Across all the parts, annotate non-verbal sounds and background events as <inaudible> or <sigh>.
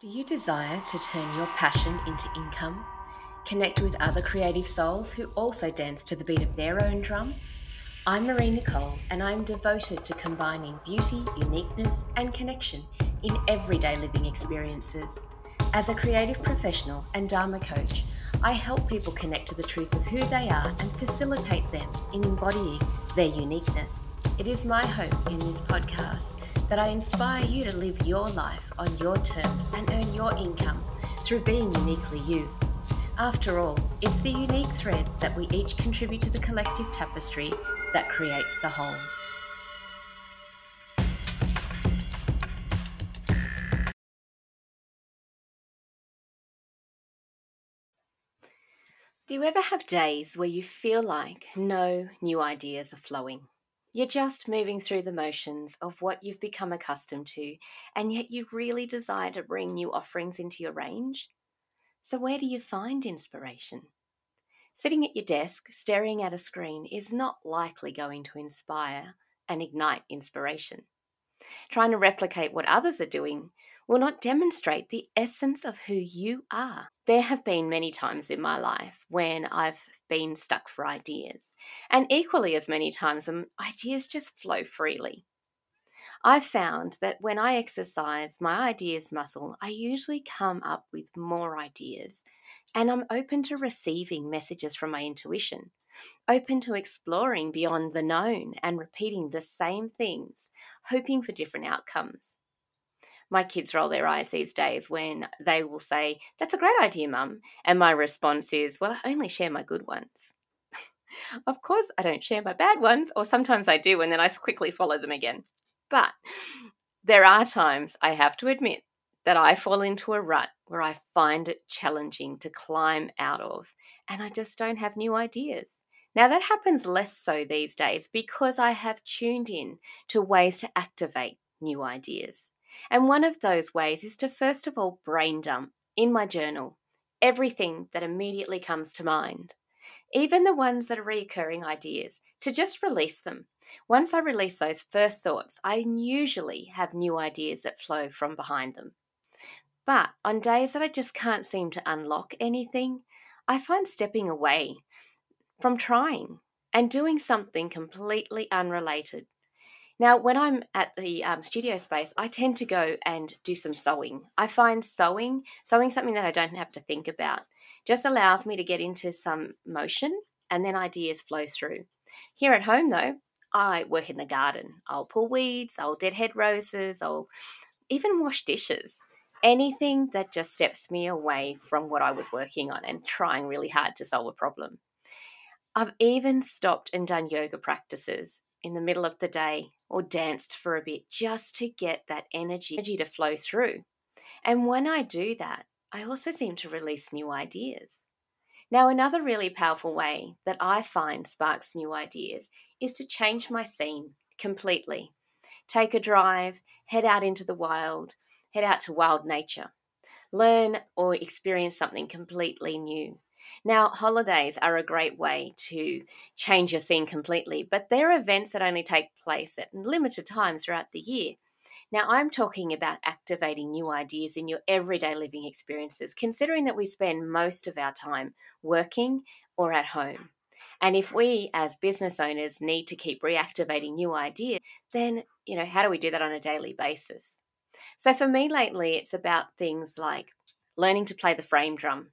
Do you desire to turn your passion into income? Connect with other creative souls who also dance to the beat of their own drum? I'm Marie Nicole, and I'm devoted to combining beauty, uniqueness, and connection in everyday living experiences. As a creative professional and Dharma coach, I help people connect to the truth of who they are and facilitate them in embodying their uniqueness. It is my hope in this podcast that I inspire you to live your life on your terms and earn your income through being uniquely you. After all, it's the unique thread that we each contribute to the collective tapestry that creates the whole. Do you ever have days where you feel like no new ideas are flowing? You're just moving through the motions of what you've become accustomed to, and yet you really desire to bring new offerings into your range. So, where do you find inspiration? Sitting at your desk, staring at a screen, is not likely going to inspire and ignite inspiration. Trying to replicate what others are doing will not demonstrate the essence of who you are. There have been many times in my life when I've been stuck for ideas, and equally as many times when ideas just flow freely. I've found that when I exercise my ideas muscle, I usually come up with more ideas, and I'm open to receiving messages from my intuition, open to exploring beyond the known and repeating the same things, hoping for different outcomes my kids roll their eyes these days when they will say, That's a great idea, mum. And my response is, Well, I only share my good ones. <laughs> of course, I don't share my bad ones, or sometimes I do, and then I quickly swallow them again. But there are times I have to admit that I fall into a rut where I find it challenging to climb out of, and I just don't have new ideas. Now, that happens less so these days because I have tuned in to ways to activate new ideas. And one of those ways is to first of all brain dump in my journal everything that immediately comes to mind, even the ones that are recurring ideas, to just release them. Once I release those first thoughts, I usually have new ideas that flow from behind them. But on days that I just can't seem to unlock anything, I find stepping away from trying and doing something completely unrelated now, when I'm at the um, studio space, I tend to go and do some sewing. I find sewing, sewing something that I don't have to think about, just allows me to get into some motion and then ideas flow through. Here at home, though, I work in the garden. I'll pull weeds, I'll deadhead roses, I'll even wash dishes. Anything that just steps me away from what I was working on and trying really hard to solve a problem. I've even stopped and done yoga practices in the middle of the day or danced for a bit just to get that energy, energy to flow through. And when I do that, I also seem to release new ideas. Now, another really powerful way that I find sparks new ideas is to change my scene completely. Take a drive, head out into the wild, head out to wild nature, learn or experience something completely new. Now, holidays are a great way to change your scene completely, but they're events that only take place at limited times throughout the year. Now, I'm talking about activating new ideas in your everyday living experiences, considering that we spend most of our time working or at home. And if we as business owners need to keep reactivating new ideas, then, you know, how do we do that on a daily basis? So for me lately, it's about things like learning to play the frame drum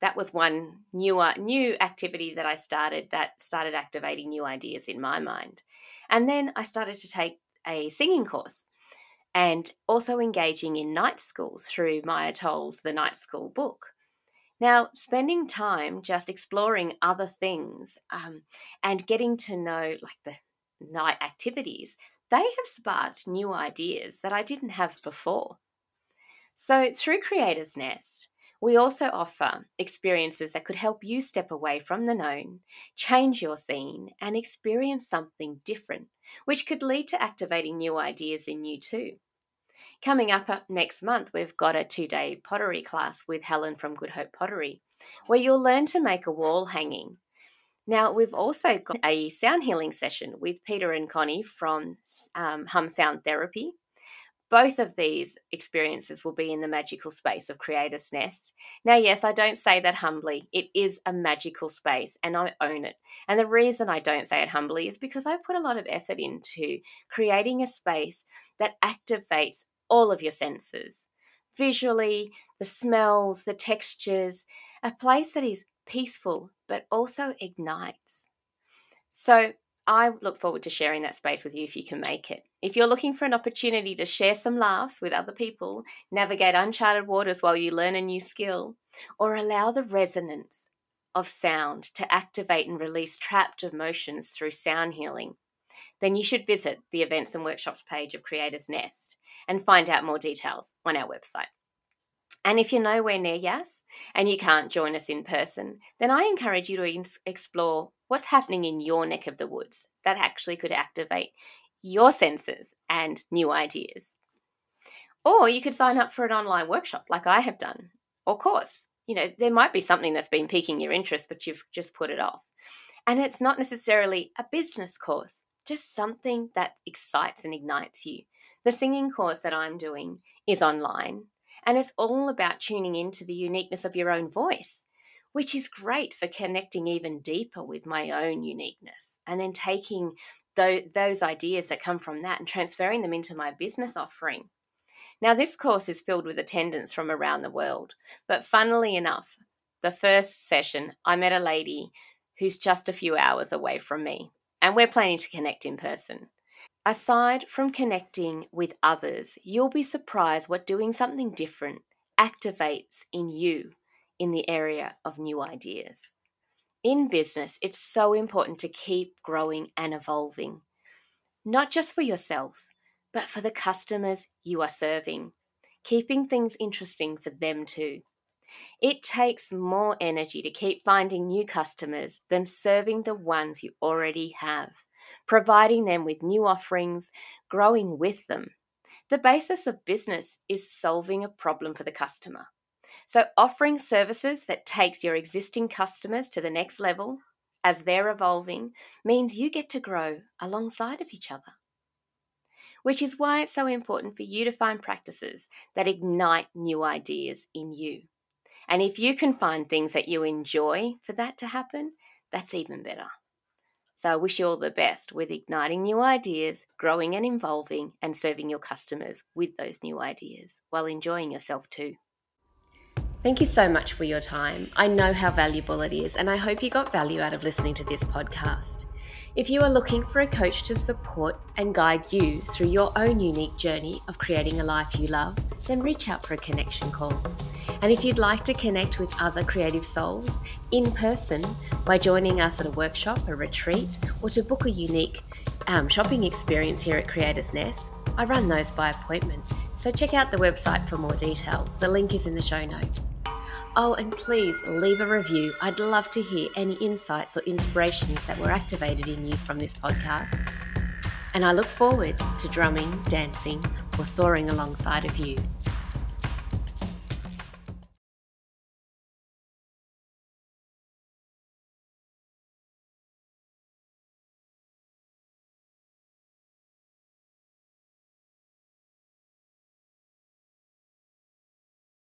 that was one newer new activity that I started that started activating new ideas in my mind. And then I started to take a singing course and also engaging in night schools through Maia Toll's The Night School book. Now, spending time just exploring other things um, and getting to know like the night activities, they have sparked new ideas that I didn't have before. So, through Creators Nest, we also offer experiences that could help you step away from the known, change your scene, and experience something different, which could lead to activating new ideas in you too. Coming up next month, we've got a two day pottery class with Helen from Good Hope Pottery, where you'll learn to make a wall hanging. Now, we've also got a sound healing session with Peter and Connie from um, Hum Sound Therapy, Both of these experiences will be in the magical space of Creator's Nest. Now, yes, I don't say that humbly. It is a magical space and I own it. And the reason I don't say it humbly is because I put a lot of effort into creating a space that activates all of your senses visually, the smells, the textures, a place that is peaceful but also ignites. So, I look forward to sharing that space with you if you can make it. If you're looking for an opportunity to share some laughs with other people, navigate uncharted waters while you learn a new skill, or allow the resonance of sound to activate and release trapped emotions through sound healing, then you should visit the events and workshops page of Creator's Nest and find out more details on our website. And if you're nowhere near Yass and you can't join us in person, then I encourage you to explore what's happening in your neck of the woods that actually could activate your senses and new ideas. Or you could sign up for an online workshop like I have done, or course. You know, there might be something that's been piquing your interest, but you've just put it off. And it's not necessarily a business course, just something that excites and ignites you. The singing course that I'm doing is online and it's all about tuning into the uniqueness of your own voice, which is great for connecting even deeper with my own uniqueness and then taking those ideas that come from that and transferring them into my business offering. Now, this course is filled with attendants from around the world, but funnily enough, the first session, I met a lady who's just a few hours away from me, and we're planning to connect in person. Aside from connecting with others, you'll be surprised what doing something different activates in you in the area of new ideas. In business, it's so important to keep growing and evolving, not just for yourself, but for the customers you are serving, keeping things interesting for them too. It takes more energy to keep finding new customers than serving the ones you already have, providing them with new offerings, growing with them. The basis of business is solving a problem for the customer. So offering services that takes your existing customers to the next level as they're evolving means you get to grow alongside of each other. Which is why it's so important for you to find practices that ignite new ideas in you. And if you can find things that you enjoy for that to happen, that's even better. So I wish you all the best with igniting new ideas, growing and evolving, and serving your customers with those new ideas while enjoying yourself too. Thank you so much for your time. I know how valuable it is, and I hope you got value out of listening to this podcast. If you are looking for a coach to support and guide you through your own unique journey of creating a life you love, then reach out for a connection call. And if you'd like to connect with other creative souls in person by joining us at a workshop, a retreat, or to book a unique um, shopping experience here at Creators Nest, I run those by appointment. So check out the website for more details. The link is in the show notes. Oh, and please leave a review. I'd love to hear any insights or inspirations that were activated in you from this podcast. And I look forward to drumming, dancing, or soaring alongside of you.